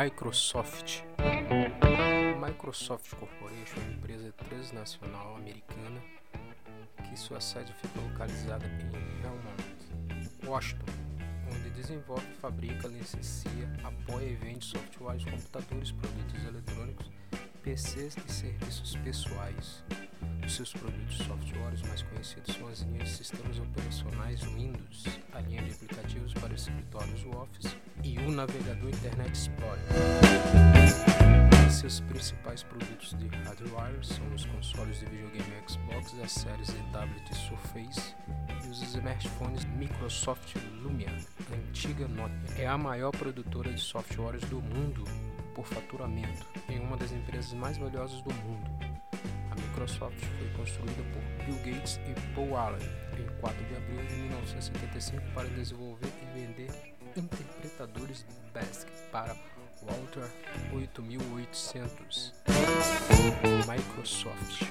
Microsoft. Microsoft Corporation é uma empresa transnacional americana que sua sede fica localizada em Helmond, Washington, onde desenvolve, fabrica, licencia, apoia e vende softwares, computadores, produtos eletrônicos, PCs e serviços pessoais. Os seus produtos softwares mais conhecidos são as linhas de sistemas operacionais Windows, a linha de aplicativos para escritórios Office e o navegador Internet Explorer. Seus principais produtos de hardware são os consoles de videogame Xbox, as séries de tablet Surface e os smartphones Microsoft Lumia. A antiga Nokia é a maior produtora de softwares do mundo por faturamento e uma das empresas mais valiosas do mundo. Microsoft foi construída por Bill Gates e Paul Allen em 4 de abril de 1975 para desenvolver e vender interpretadores BASIC para Walter 8800. Microsoft.